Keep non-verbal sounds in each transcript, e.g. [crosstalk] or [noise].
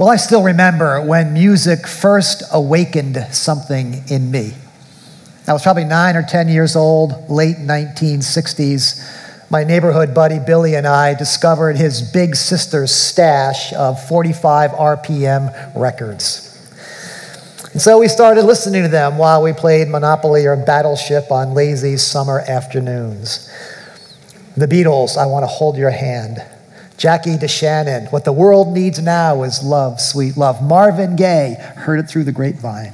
Well, I still remember when music first awakened something in me. I was probably nine or 10 years old, late 1960s. My neighborhood buddy Billy and I discovered his big sister's stash of 45 RPM records. And so we started listening to them while we played Monopoly or Battleship on lazy summer afternoons. The Beatles, I Want to Hold Your Hand. Jackie DeShannon, What the World Needs Now is Love, Sweet Love. Marvin Gaye, Heard It Through the Grapevine.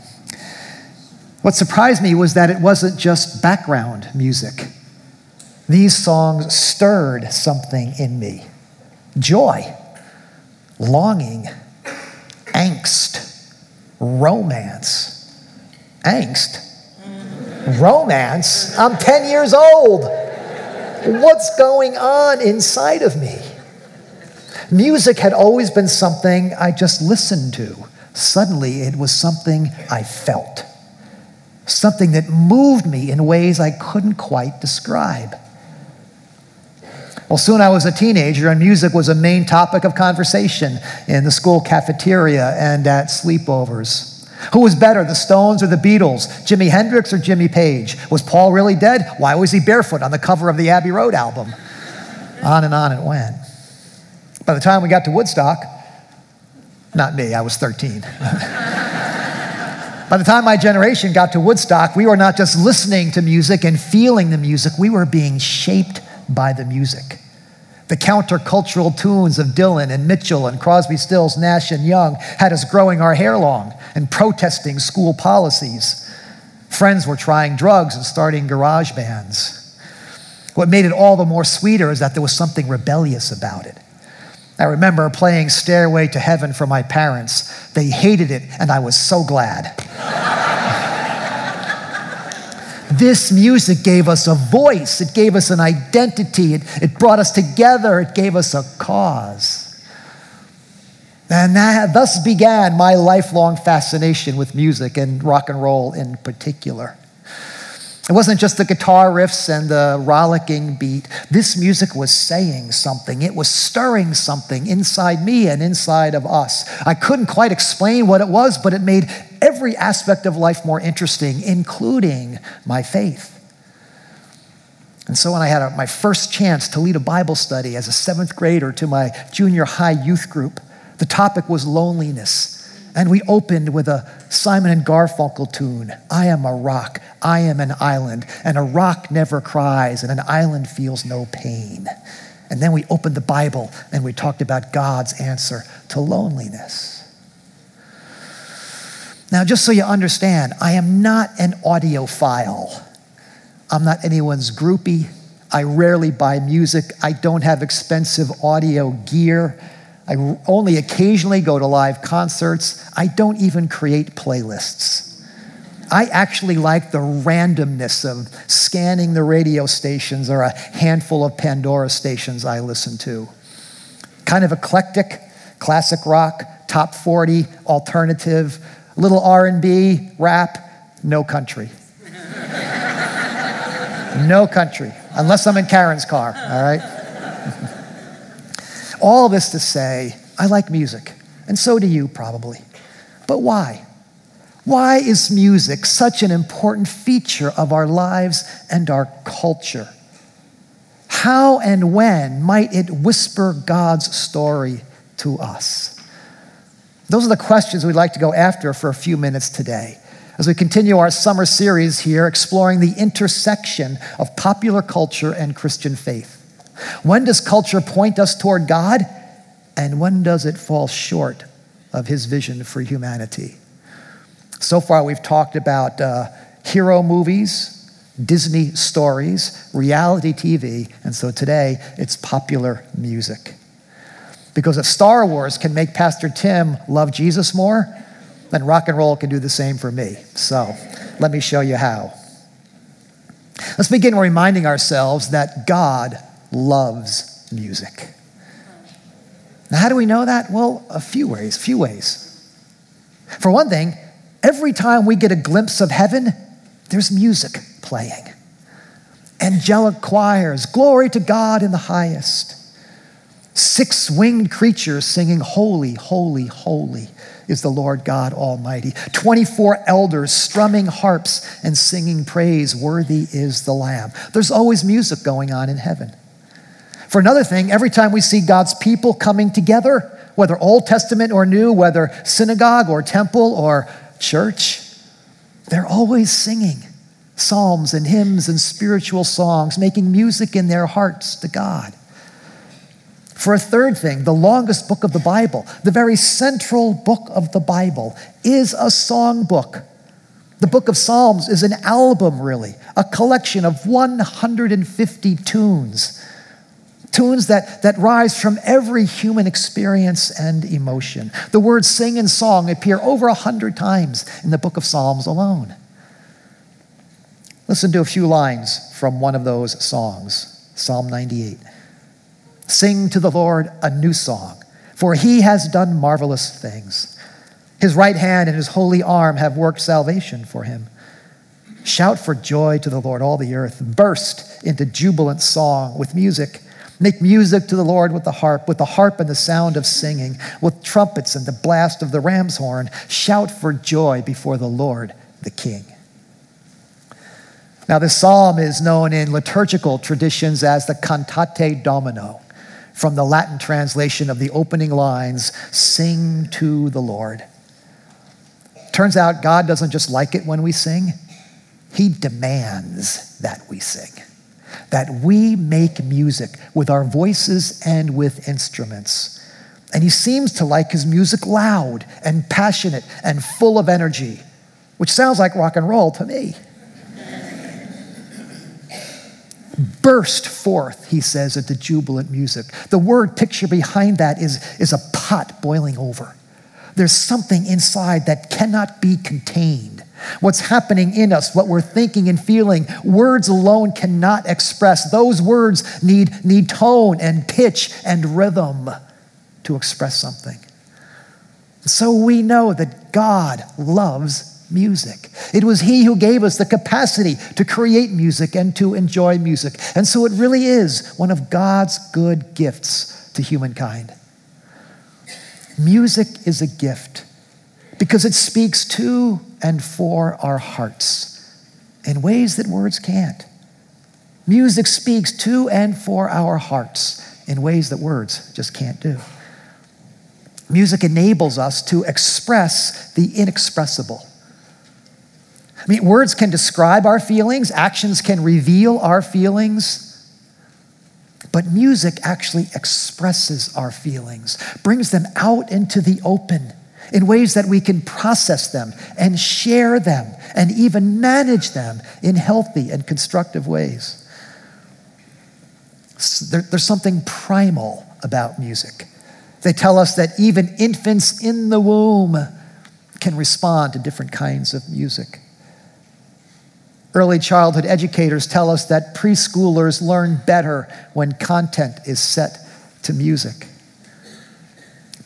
What surprised me was that it wasn't just background music. These songs stirred something in me joy, longing, angst, romance. Angst? Romance? I'm 10 years old. What's going on inside of me? Music had always been something I just listened to. Suddenly, it was something I felt, something that moved me in ways I couldn't quite describe. Well, soon I was a teenager, and music was a main topic of conversation in the school cafeteria and at sleepovers. Who was better, the Stones or the Beatles? Jimi Hendrix or Jimmy Page? Was Paul really dead? Why was he barefoot on the cover of the Abbey Road album? On and on it went. By the time we got to Woodstock, not me, I was 13. By the time my generation got to Woodstock, we were not just listening to music and feeling the music, we were being shaped by the music. The countercultural tunes of Dylan and Mitchell and Crosby, Stills, Nash and Young had us growing our hair long and protesting school policies. Friends were trying drugs and starting garage bands. What made it all the more sweeter is that there was something rebellious about it. I remember playing Stairway to Heaven for my parents. They hated it, and I was so glad. [laughs] this music gave us a voice, it gave us an identity, it, it brought us together, it gave us a cause. And that, thus began my lifelong fascination with music and rock and roll in particular. It wasn't just the guitar riffs and the rollicking beat. This music was saying something. It was stirring something inside me and inside of us. I couldn't quite explain what it was, but it made every aspect of life more interesting, including my faith. And so when I had a, my first chance to lead a Bible study as a seventh grader to my junior high youth group, the topic was loneliness. And we opened with a Simon and Garfunkel tune I am a rock, I am an island, and a rock never cries, and an island feels no pain. And then we opened the Bible and we talked about God's answer to loneliness. Now, just so you understand, I am not an audiophile. I'm not anyone's groupie. I rarely buy music. I don't have expensive audio gear. I only occasionally go to live concerts. I don't even create playlists. I actually like the randomness of scanning the radio stations or a handful of Pandora stations I listen to. Kind of eclectic, classic rock, top 40, alternative, little R&B, rap, no country. [laughs] no country, unless I'm in Karen's car, all right? All this to say, I like music, and so do you probably. But why? Why is music such an important feature of our lives and our culture? How and when might it whisper God's story to us? Those are the questions we'd like to go after for a few minutes today as we continue our summer series here exploring the intersection of popular culture and Christian faith. When does culture point us toward God? And when does it fall short of his vision for humanity? So far, we've talked about uh, hero movies, Disney stories, reality TV, and so today it's popular music. Because if Star Wars can make Pastor Tim love Jesus more, then rock and roll can do the same for me. So let me show you how. Let's begin reminding ourselves that God loves music. Now, how do we know that? Well, a few ways, few ways. For one thing, every time we get a glimpse of heaven, there's music playing. Angelic choirs, glory to God in the highest. Six winged creatures singing, Holy, holy, holy is the Lord God Almighty. 24 elders strumming harps and singing praise, Worthy is the Lamb. There's always music going on in heaven. For another thing, every time we see God's people coming together, whether Old Testament or New, whether synagogue or temple or church, they're always singing psalms and hymns and spiritual songs, making music in their hearts to God. For a third thing, the longest book of the Bible, the very central book of the Bible, is a song book. The book of Psalms is an album, really, a collection of 150 tunes. Tunes that, that rise from every human experience and emotion. The words sing and song appear over a hundred times in the book of Psalms alone. Listen to a few lines from one of those songs Psalm 98. Sing to the Lord a new song, for he has done marvelous things. His right hand and his holy arm have worked salvation for him. Shout for joy to the Lord, all the earth. Burst into jubilant song with music. Make music to the Lord with the harp, with the harp and the sound of singing, with trumpets and the blast of the ram's horn. Shout for joy before the Lord, the King. Now, this psalm is known in liturgical traditions as the Cantate Domino from the Latin translation of the opening lines Sing to the Lord. Turns out God doesn't just like it when we sing, He demands that we sing, that we make music with our voices and with instruments. And He seems to like His music loud and passionate and full of energy, which sounds like rock and roll to me. burst forth, he says, into jubilant music. The word picture behind that is, is a pot boiling over. There's something inside that cannot be contained. What's happening in us, what we're thinking and feeling, words alone cannot express. Those words need, need tone and pitch and rhythm to express something. So we know that God loves music. It was He who gave us the capacity to create music and to enjoy music. And so it really is one of God's good gifts to humankind. Music is a gift because it speaks to and for our hearts in ways that words can't. Music speaks to and for our hearts in ways that words just can't do. Music enables us to express the inexpressible. I mean, words can describe our feelings, actions can reveal our feelings. But music actually expresses our feelings, brings them out into the open in ways that we can process them and share them and even manage them in healthy and constructive ways. There, there's something primal about music. They tell us that even infants in the womb can respond to different kinds of music. Early childhood educators tell us that preschoolers learn better when content is set to music.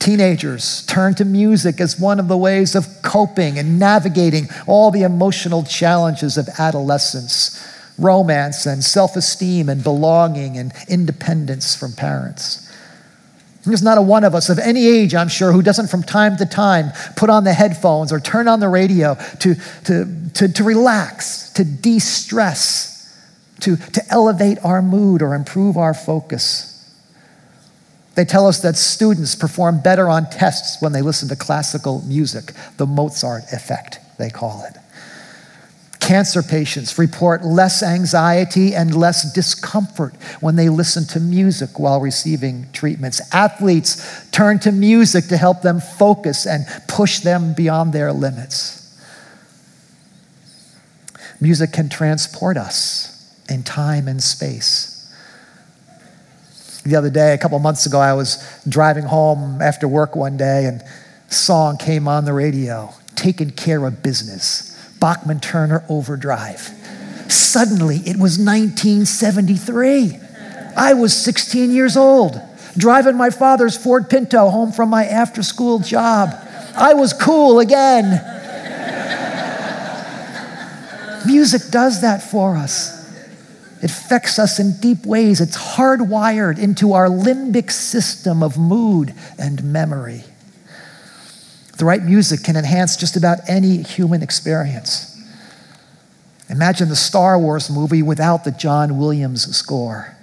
Teenagers turn to music as one of the ways of coping and navigating all the emotional challenges of adolescence, romance and self esteem and belonging and independence from parents. There's not a one of us of any age, I'm sure, who doesn't from time to time put on the headphones or turn on the radio to, to, to, to relax, to de stress, to, to elevate our mood or improve our focus. They tell us that students perform better on tests when they listen to classical music, the Mozart effect, they call it. Cancer patients report less anxiety and less discomfort when they listen to music while receiving treatments. Athletes turn to music to help them focus and push them beyond their limits. Music can transport us in time and space. The other day, a couple months ago, I was driving home after work one day and song came on the radio, Taking Care of Business. Bachman Turner Overdrive. Suddenly, it was 1973. I was 16 years old, driving my father's Ford Pinto home from my after school job. I was cool again. Music does that for us. It affects us in deep ways. It's hardwired into our limbic system of mood and memory. The right music can enhance just about any human experience. Imagine the Star Wars movie without the John Williams score.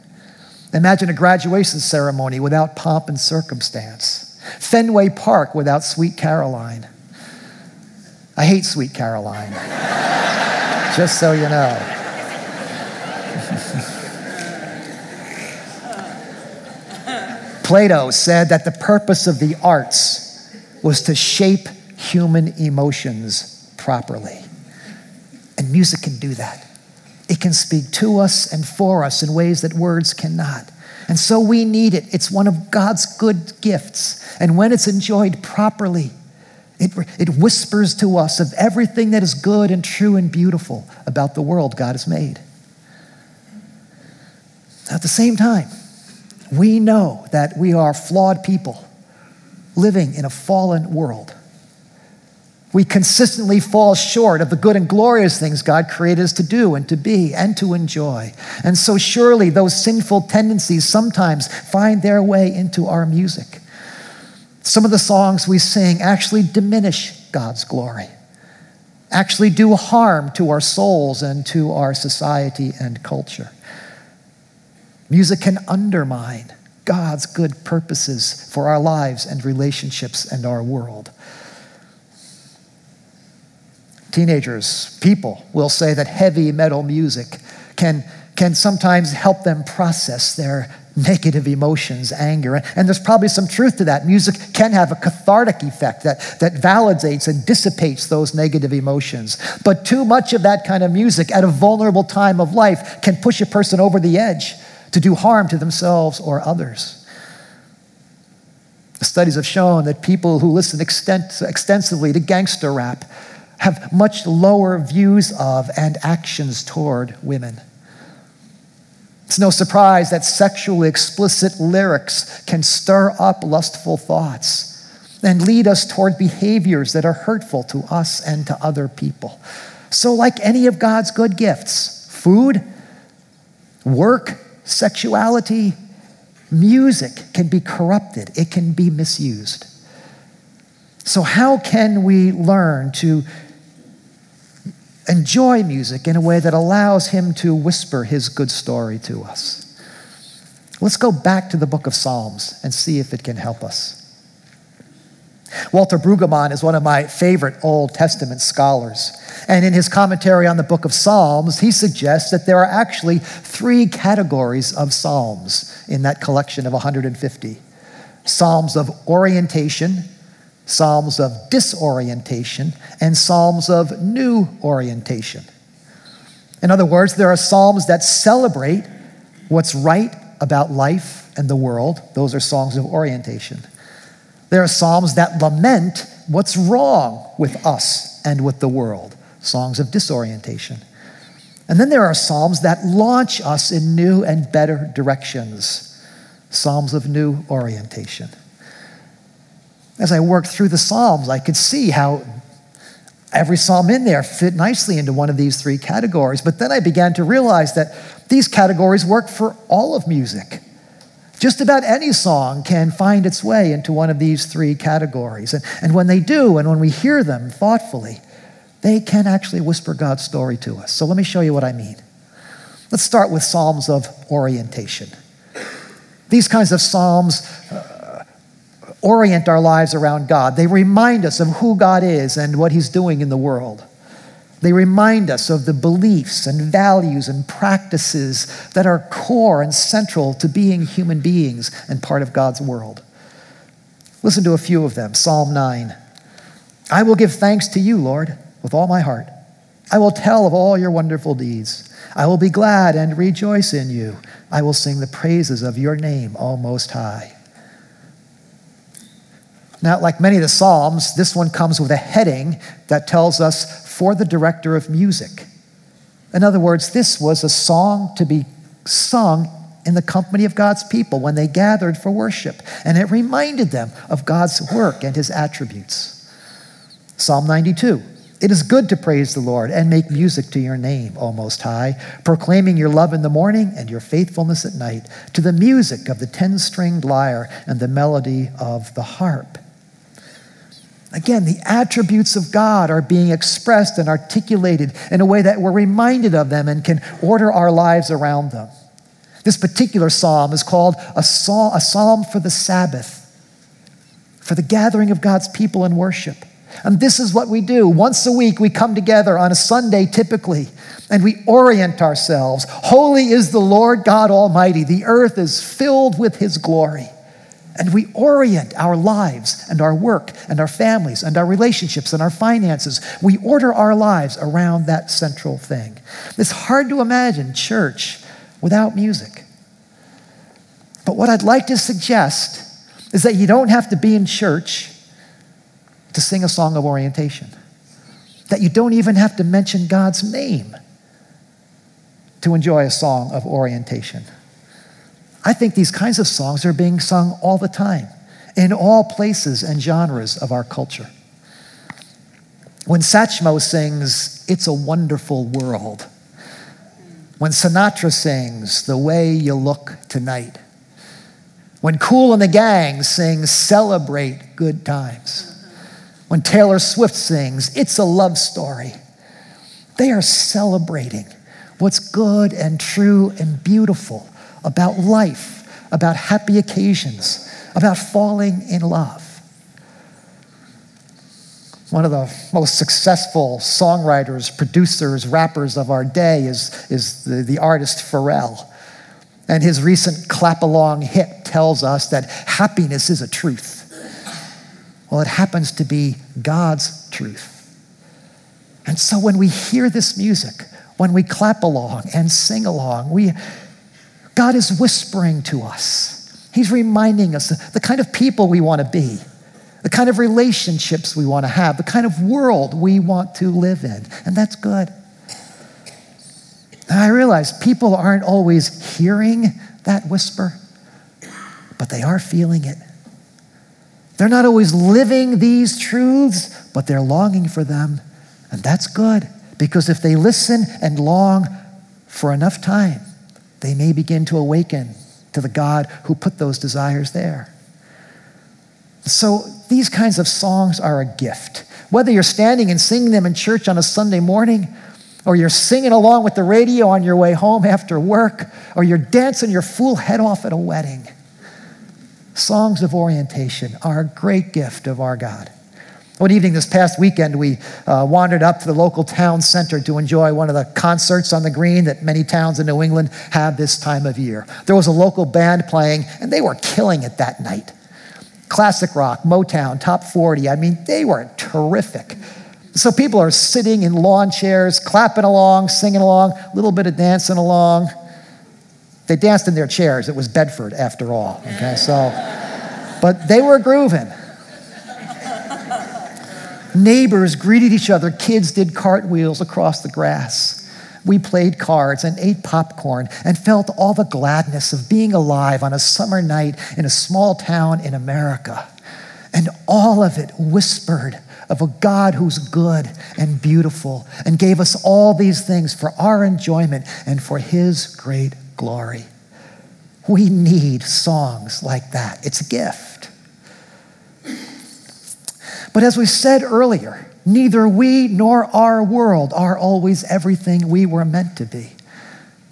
Imagine a graduation ceremony without pomp and circumstance. Fenway Park without Sweet Caroline. I hate Sweet Caroline, [laughs] just so you know. Plato said that the purpose of the arts was to shape human emotions properly. And music can do that. It can speak to us and for us in ways that words cannot. And so we need it. It's one of God's good gifts. And when it's enjoyed properly, it, it whispers to us of everything that is good and true and beautiful about the world God has made. At the same time, we know that we are flawed people living in a fallen world. We consistently fall short of the good and glorious things God created us to do and to be and to enjoy. And so, surely, those sinful tendencies sometimes find their way into our music. Some of the songs we sing actually diminish God's glory, actually do harm to our souls and to our society and culture. Music can undermine God's good purposes for our lives and relationships and our world. Teenagers, people will say that heavy metal music can, can sometimes help them process their negative emotions, anger. And there's probably some truth to that. Music can have a cathartic effect that, that validates and dissipates those negative emotions. But too much of that kind of music at a vulnerable time of life can push a person over the edge to do harm to themselves or others. Studies have shown that people who listen extensively to gangster rap have much lower views of and actions toward women. It's no surprise that sexually explicit lyrics can stir up lustful thoughts and lead us toward behaviors that are hurtful to us and to other people. So, like any of God's good gifts, food, work, sexuality, music can be corrupted, it can be misused. So, how can we learn to enjoy music in a way that allows him to whisper his good story to us. Let's go back to the book of Psalms and see if it can help us. Walter Brueggemann is one of my favorite Old Testament scholars. And in his commentary on the book of Psalms, he suggests that there are actually three categories of Psalms in that collection of 150 Psalms of orientation, Psalms of disorientation, and Psalms of new orientation. In other words, there are Psalms that celebrate what's right about life and the world. Those are songs of orientation. There are Psalms that lament what's wrong with us and with the world, songs of disorientation. And then there are Psalms that launch us in new and better directions, Psalms of new orientation as I worked through the Psalms, I could see how every psalm in there fit nicely into one of these three categories. But then I began to realize that these categories work for all of music. Just about any song can find its way into one of these three categories. And, and when they do, and when we hear them thoughtfully, they can actually whisper God's story to us. So let me show you what I mean. Let's start with Psalms of orientation. These kinds of Psalms. Uh, orient our lives around God. They remind us of who God is and what He's doing in the world. They remind us of the beliefs and values and practices that are core and central to being human beings and part of God's world. Listen to a few of them. Psalm 9 I will give thanks to you, Lord, with all my heart. I will tell of all your wonderful deeds. I will be glad and rejoice in you. I will sing the praises of your name, O Most High. Now, like many of the Psalms, this one comes with a heading that tells us for the director of music. In other words, this was a song to be sung in the company of God's people when they gathered for worship, and it reminded them of God's work and his attributes. Psalm 92 It is good to praise the Lord and make music to your name, O Most High, proclaiming your love in the morning and your faithfulness at night, to the music of the ten stringed lyre and the melody of the harp. Again, the attributes of God are being expressed and articulated in a way that we're reminded of them and can order our lives around them. This particular psalm is called a psalm, a psalm for the Sabbath, for the gathering of God's people in worship. And this is what we do. Once a week, we come together on a Sunday typically, and we orient ourselves. Holy is the Lord God Almighty. The earth is filled with his glory. And we orient our lives and our work and our families and our relationships and our finances. We order our lives around that central thing. It's hard to imagine church without music. But what I'd like to suggest is that you don't have to be in church to sing a song of orientation, that you don't even have to mention God's name to enjoy a song of orientation. I think these kinds of songs are being sung all the time in all places and genres of our culture. When Satchmo sings, It's a Wonderful World, when Sinatra sings, The Way You Look Tonight, when Kool and the Gang sings, Celebrate Good Times when Taylor Swift sings, It's a Love Story. They are celebrating what's good and true and beautiful about life, about happy occasions, about falling in love. One of the most successful songwriters, producers, rappers of our day is, is the, the artist Pharrell. And his recent clap along hit tells us that happiness is a truth. Well, it happens to be God's truth. And so when we hear this music, when we clap along and sing along, we, God is whispering to us. He's reminding us the kind of people we want to be, the kind of relationships we want to have, the kind of world we want to live in. And that's good. And I realize people aren't always hearing that whisper, but they are feeling it. They're not always living these truths, but they're longing for them. And that's good because if they listen and long for enough time, they may begin to awaken to the God who put those desires there. So these kinds of songs are a gift. Whether you're standing and singing them in church on a Sunday morning, or you're singing along with the radio on your way home after work, or you're dancing your fool head off at a wedding. Songs of orientation are a great gift of our God. One evening this past weekend, we uh, wandered up to the local town center to enjoy one of the concerts on the green that many towns in New England have this time of year. There was a local band playing, and they were killing it that night. Classic rock, Motown, top 40. I mean, they were terrific. So people are sitting in lawn chairs, clapping along, singing along, a little bit of dancing along. They danced in their chairs. It was Bedford, after all. Okay, so, but they were grooving. Neighbors greeted each other. Kids did cartwheels across the grass. We played cards and ate popcorn and felt all the gladness of being alive on a summer night in a small town in America. And all of it whispered of a God who's good and beautiful and gave us all these things for our enjoyment and for his great glory. We need songs like that. It's a gift. But as we said earlier, neither we nor our world are always everything we were meant to be.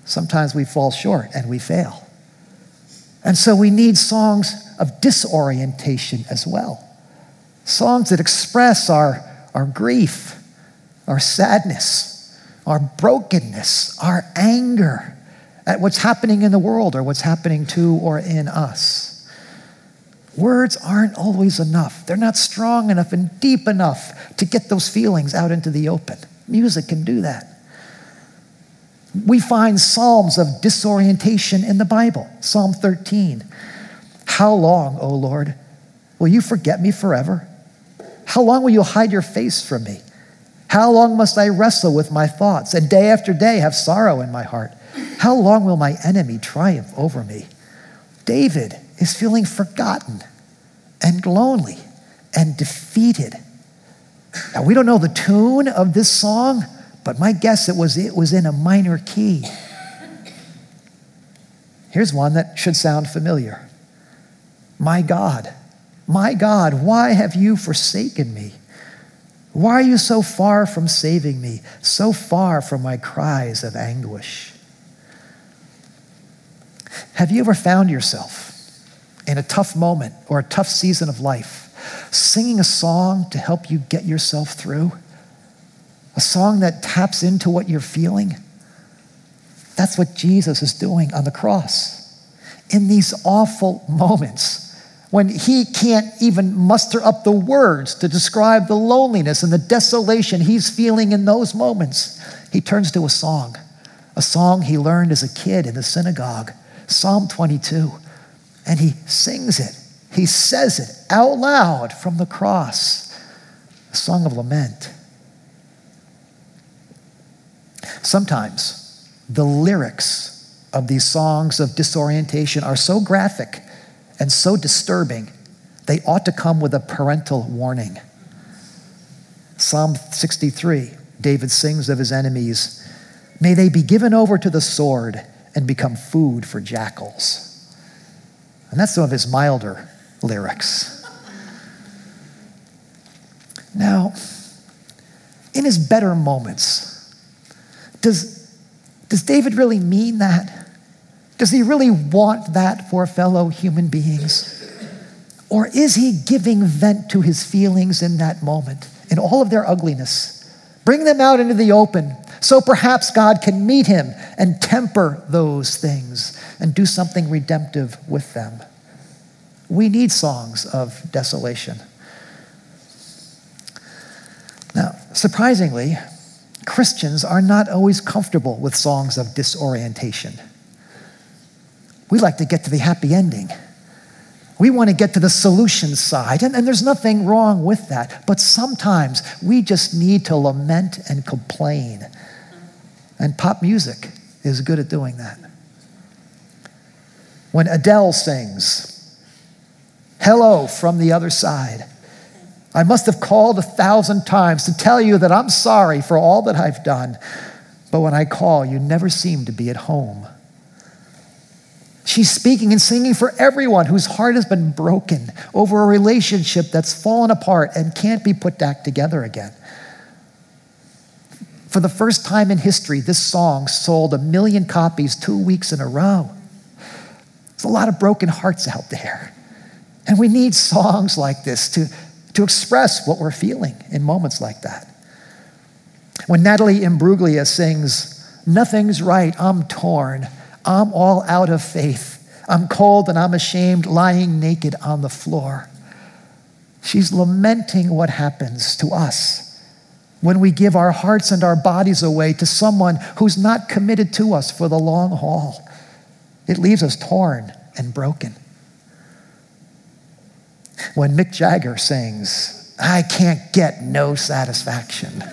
Sometimes we fall short and we fail. And so we need songs of disorientation as well. Songs that express our, our grief, our sadness, our brokenness, our anger, at what's happening in the world or what's happening to or in us. Words aren't always enough. They're not strong enough and deep enough to get those feelings out into the open. Music can do that. We find psalms of disorientation in the Bible. Psalm 13. How long, O Lord, will you forget me forever? How long will you hide your face from me? How long must I wrestle with my thoughts and day after day have sorrow in my heart? How long will my enemy triumph over me? David is feeling forgotten and lonely and defeated. Now, we don't know the tune of this song, but my guess it was it was in a minor key. Here's one that should sound familiar. My God, my God, why have you forsaken me? Why are you so far from saving me, so far from my cries of anguish? Have you ever found yourself in a tough moment or a tough season of life singing a song to help you get yourself through? A song that taps into what you're feeling? That's what Jesus is doing on the cross. In these awful moments, when he can't even muster up the words to describe the loneliness and the desolation he's feeling in those moments, he turns to a song, a song he learned as a kid in the synagogue, Psalm 22, and he sings it. He says it out loud from the cross, a song of lament. Sometimes the lyrics of these songs of disorientation are so graphic and so disturbing, they ought to come with a parental warning. Psalm 63, David sings of his enemies May they be given over to the sword and become food for jackals. And that's some of his milder lyrics. Now, in his better moments, does, does David really mean that? Does he really want that for fellow human beings? Or is he giving vent to his feelings in that moment, in all of their ugliness? Bring them out into the open so perhaps God can meet him and temper those things and do something redemptive with them. We need songs of desolation. Now, surprisingly, Christians are not always comfortable with songs of disorientation. We like to get to the happy ending. We want to get to the solution side, and, and, there's nothing wrong with that. But sometimes we just need to lament and complain. And pop music is good at doing that. When Adele sings, Hello from the other side, I must have called a thousand times to tell you that I'm sorry for all that I've done. But when I call, you never seem to be at home. She's speaking and singing for everyone whose heart has been broken over a relationship that's fallen apart and can't be put back together again. For the first time in history, this song sold a million copies two weeks in a row. There's a lot of broken hearts out there. And we need songs like this to, to express what we're feeling in moments like that. When Natalie Imbruglia sings, Nothing's right, I'm torn. I'm all out of faith. I'm cold and I'm ashamed, lying naked on the floor. She's lamenting what happens to us when we give our hearts and our bodies away to someone who's not committed to us for the long haul. It leaves us torn and broken. When Mick Jagger sings, I can't get no satisfaction,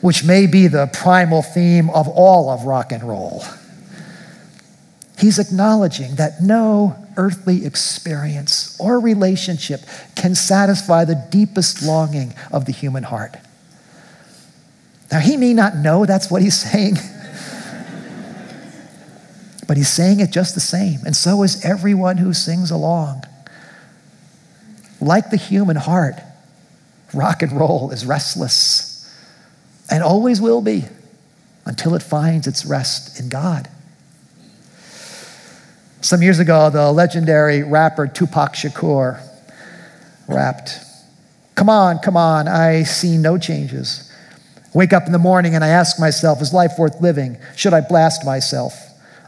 which may be the primal theme of all of rock and roll. He's acknowledging that no earthly experience or relationship can satisfy the deepest longing of the human heart. Now, he may not know that's what he's saying, [laughs] but he's saying it just the same, and so is everyone who sings along. Like the human heart, rock and roll is restless and always will be until it finds its rest in God. Some years ago, the legendary rapper Tupac Shakur rapped, Come on, come on, I see no changes. Wake up in the morning and I ask myself, is life worth living? Should I blast myself?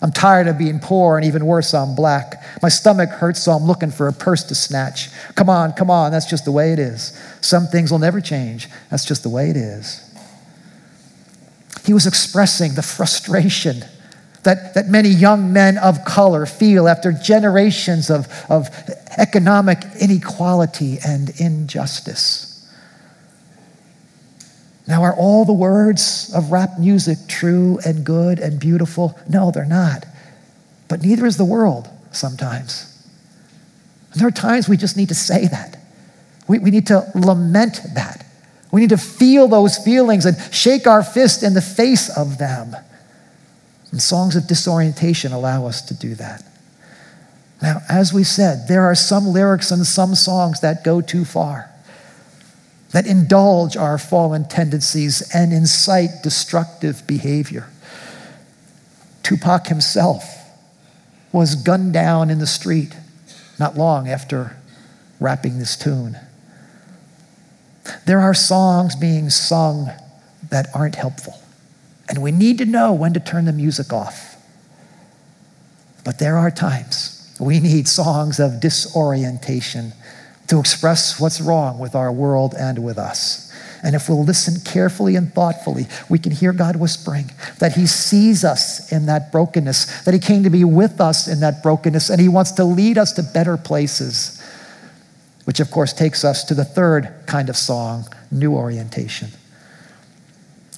I'm tired of being poor and even worse, I'm black. My stomach hurts, so I'm looking for a purse to snatch. Come on, come on, that's just the way it is. Some things will never change. That's just the way it is. He was expressing the frustration that, that many young men of color feel after generations of, of economic inequality and injustice. Now, are all the words of rap music true and good and beautiful? No, they're not. But neither is the world sometimes. And there are times we just need to say that. We, we need to lament that. We need to feel those feelings and shake our fist in the face of them. And songs of disorientation allow us to do that. Now, as we said, there are some lyrics and some songs that go too far, that indulge our fallen tendencies and incite destructive behavior. Tupac himself was gunned down in the street not long after rapping this tune. There are songs being sung that aren't helpful, and we need to know when to turn the music off. But there are times we need songs of disorientation to express what's wrong with our world and with us. And if we'll listen carefully and thoughtfully, we can hear God whispering that He sees us in that brokenness, that He came to be with us in that brokenness, and He wants to lead us to better places. Which, of course, takes us to the third kind of song new orientation.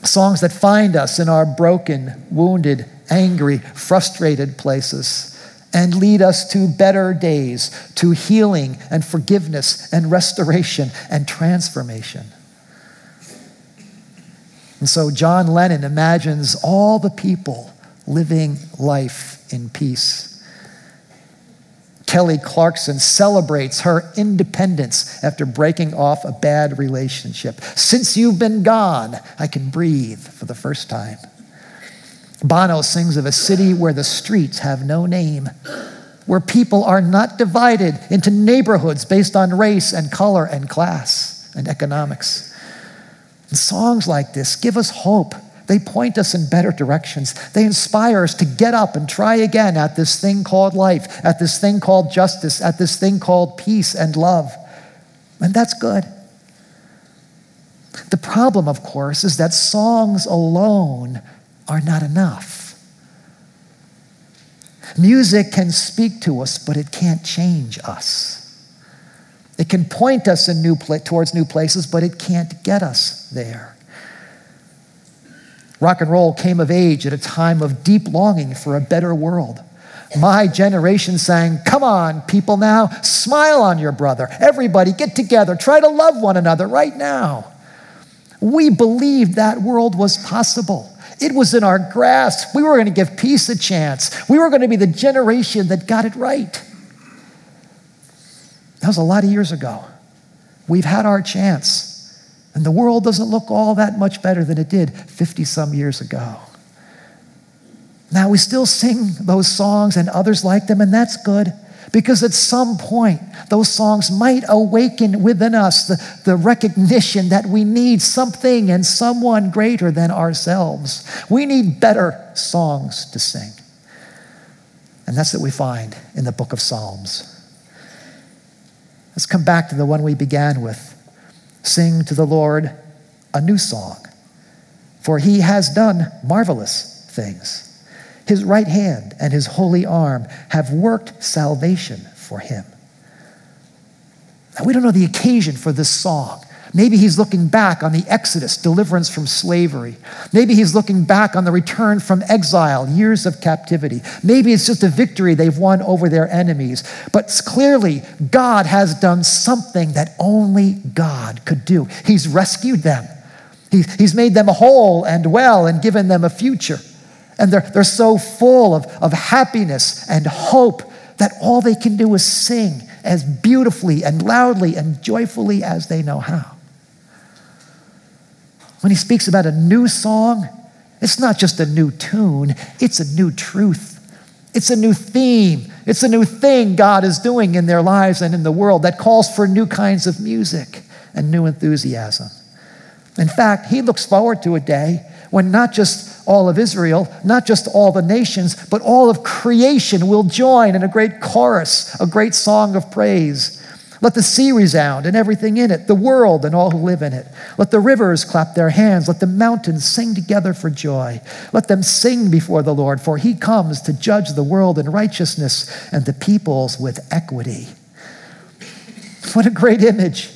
Songs that find us in our broken, wounded, angry, frustrated places and lead us to better days, to healing and forgiveness and restoration and transformation. And so John Lennon imagines all the people living life in peace. Kelly Clarkson celebrates her independence after breaking off a bad relationship. Since you've been gone, I can breathe for the first time. Bono sings of a city where the streets have no name, where people are not divided into neighborhoods based on race and color and class and economics. And songs like this give us hope. They point us in better directions. They inspire us to get up and try again at this thing called life, at this thing called justice, at this thing called peace and love. And that's good. The problem, of course, is that songs alone are not enough. Music can speak to us, but it can't change us. It can point us in new towards new places, but it can't get us there. Rock and roll came of age at a time of deep longing for a better world. My generation sang, Come on, people now, smile on your brother. Everybody get together, try to love one another right now. We believed that world was possible. It was in our grasp. We were going to give peace a chance. We were going to be the generation that got it right. That was a lot of years ago. We've had our chance. And the world doesn't look all that much better than it did 50 some years ago. Now, we still sing those songs and others like them, and that's good. Because at some point, those songs might awaken within us the, the recognition that we need something and someone greater than ourselves. We need better songs to sing. And that's what we find in the book of Psalms. Let's come back to the one we began with. Sing to the Lord a new song, for he has done marvelous things. His right hand and his holy arm have worked salvation for him. Now, we don't know the occasion for this song. Maybe he's looking back on the Exodus, deliverance from slavery. Maybe he's looking back on the return from exile, years of captivity. Maybe it's just a victory they've won over their enemies. But clearly, God has done something that only God could do. He's rescued them, He's made them whole and well and given them a future. And they're, they're so full of, of happiness and hope that all they can do is sing as beautifully and loudly and joyfully as they know how. When he speaks about a new song, it's not just a new tune, it's a new truth. It's a new theme. It's a new thing God is doing in their lives and in the world that calls for new kinds of music and new enthusiasm. In fact, he looks forward to a day when not just all of Israel, not just all the nations, but all of creation will join in a great chorus, a great song of praise. Let the sea resound and everything in it, the world and all who live in it. Let the rivers clap their hands. Let the mountains sing together for joy. Let them sing before the Lord, for he comes to judge the world in righteousness and the peoples with equity. What a great image.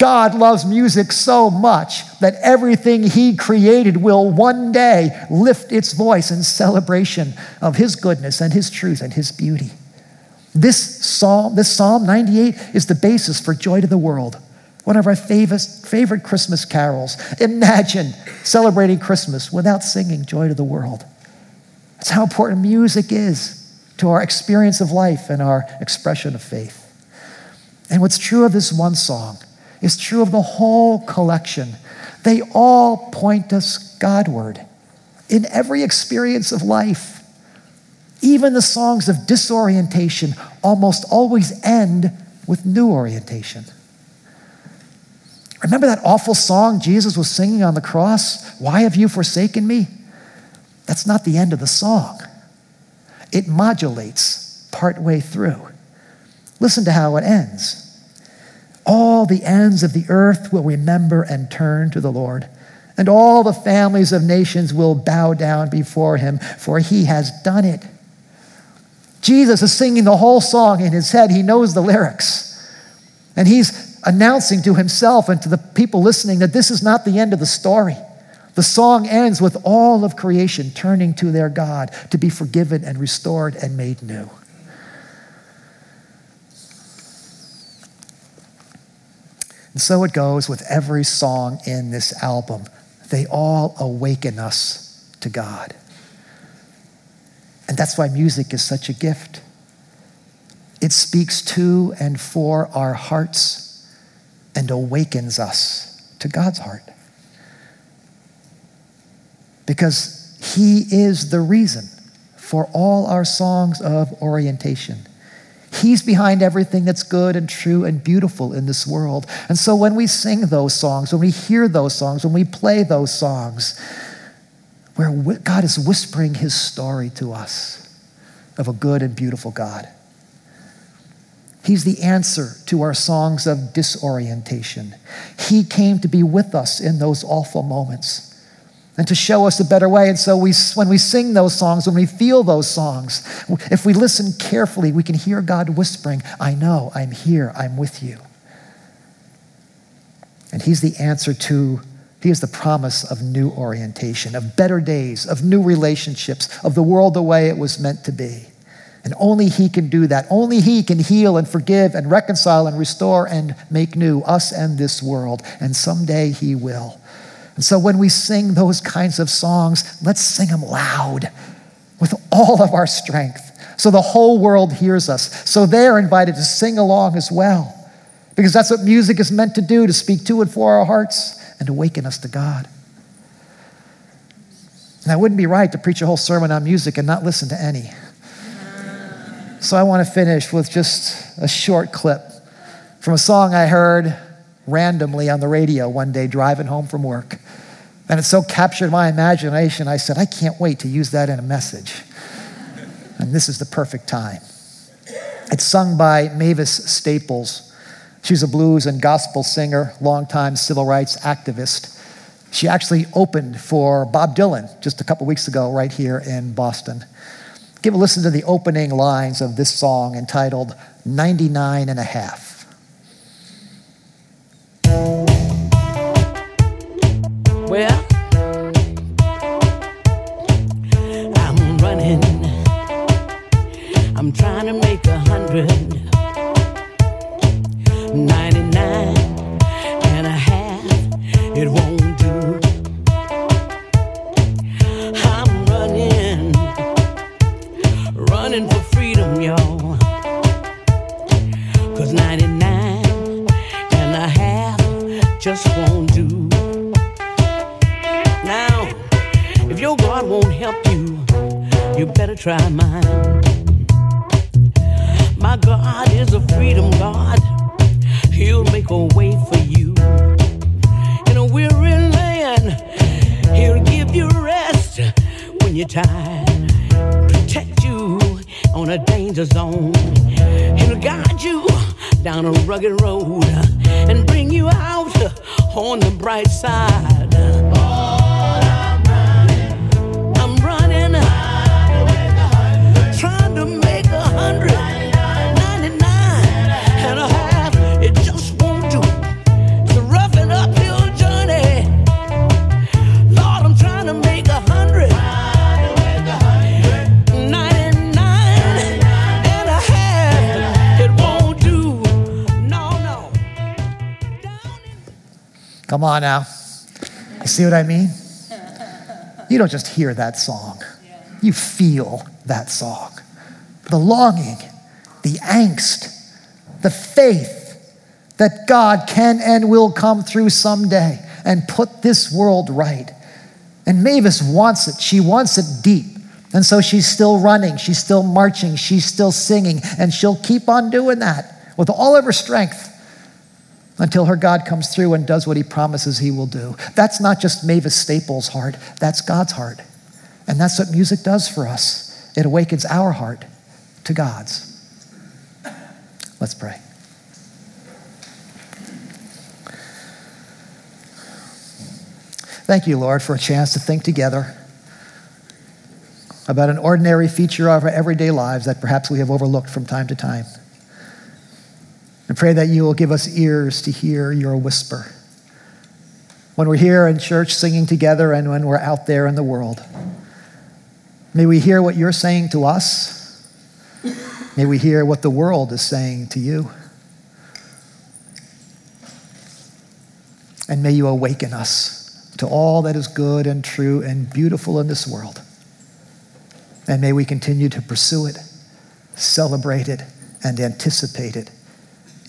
God loves music so much that everything He created will one day lift its voice in celebration of His goodness and His truth and His beauty. This psalm, this Psalm 98 is the basis for joy to the world. one of our favorite, favorite Christmas carols. Imagine celebrating Christmas without singing Joy to the World. That's how important music is to our experience of life and our expression of faith. And what's true of this one song is true of the whole collection. They all point us Godward in every experience of life. Even the songs of disorientation almost always end with new orientation. Remember that awful song Jesus was singing on the cross? Why have you forsaken me? That's not the end of the song. It modulates partway through. Listen to how it ends. All the ends of the earth will remember and turn to the Lord, and all the families of nations will bow down before him, for he has done it. Jesus is singing the whole song in his head. He knows the lyrics. And he's announcing to himself and to the people listening that this is not the end of the story. The song ends with all of creation turning to their God to be forgiven and restored and made new. And so it goes with every song in this album. They all awaken us to God. And that's why music is such a gift. It speaks to and for our hearts and awakens us to God's heart. Because He is the reason for all our songs of orientation. He's behind everything that's good and true and beautiful in this world. And so when we sing those songs, when we hear those songs, when we play those songs, where God is whispering his story to us of a good and beautiful God. He's the answer to our songs of disorientation. He came to be with us in those awful moments and to show us a better way. And so we, when we sing those songs, when we feel those songs, if we listen carefully, we can hear God whispering, I know, I'm here, I'm with you. And He's the answer to, He is the promise of new orientation, of better days, of new relationships, of the world the way it was meant to be. And only He can do that. Only He can heal and forgive and reconcile and restore and make new us and this world. And someday He will. And so when we sing those kinds of songs, let's sing them loud with all of our strength so the whole world hears us. So they're invited to sing along as well. Because that's what music is meant to do to speak to and for our hearts and awaken us to God. Now, it wouldn't be right to preach a whole sermon on music and not listen to any. So I want to finish with just a short clip from a song I heard randomly on the radio one day driving home from work. And it so captured my imagination, I said, I can't wait to use that in a message. And this is the perfect time. It's sung by Mavis Staples. She's a blues and gospel singer, longtime civil rights activist. She actually opened for Bob Dylan just a couple weeks ago, right here in Boston. Give a listen to the opening lines of this song entitled 99 and a Half. When you're. Protect you on a danger zone. He'll guide you down a rugged road and bring you out on the bright side. Come on now. You see what I mean? You don't just hear that song, you feel that song. The longing, the angst, the faith that God can and will come through someday and put this world right. And Mavis wants it. She wants it deep. And so she's still running, she's still marching, she's still singing, and she'll keep on doing that with all of her strength until her God comes through and does what he promises he will do. That's not just Mavis Staples' heart, that's God's heart. And that's what music does for us. It awakens our heart to God's. Let's pray. Thank you, Lord, for a chance to think together about an ordinary feature of our everyday lives that perhaps we have overlooked from time to time. And pray that you will give us ears to hear your whisper when we're here in church singing together and when we're out there in the world. May we hear what you're saying to us. May we hear what the world is saying to you. And may you awaken us to all that is good and true and beautiful in this world. And may we continue to pursue it, celebrate it, and anticipate it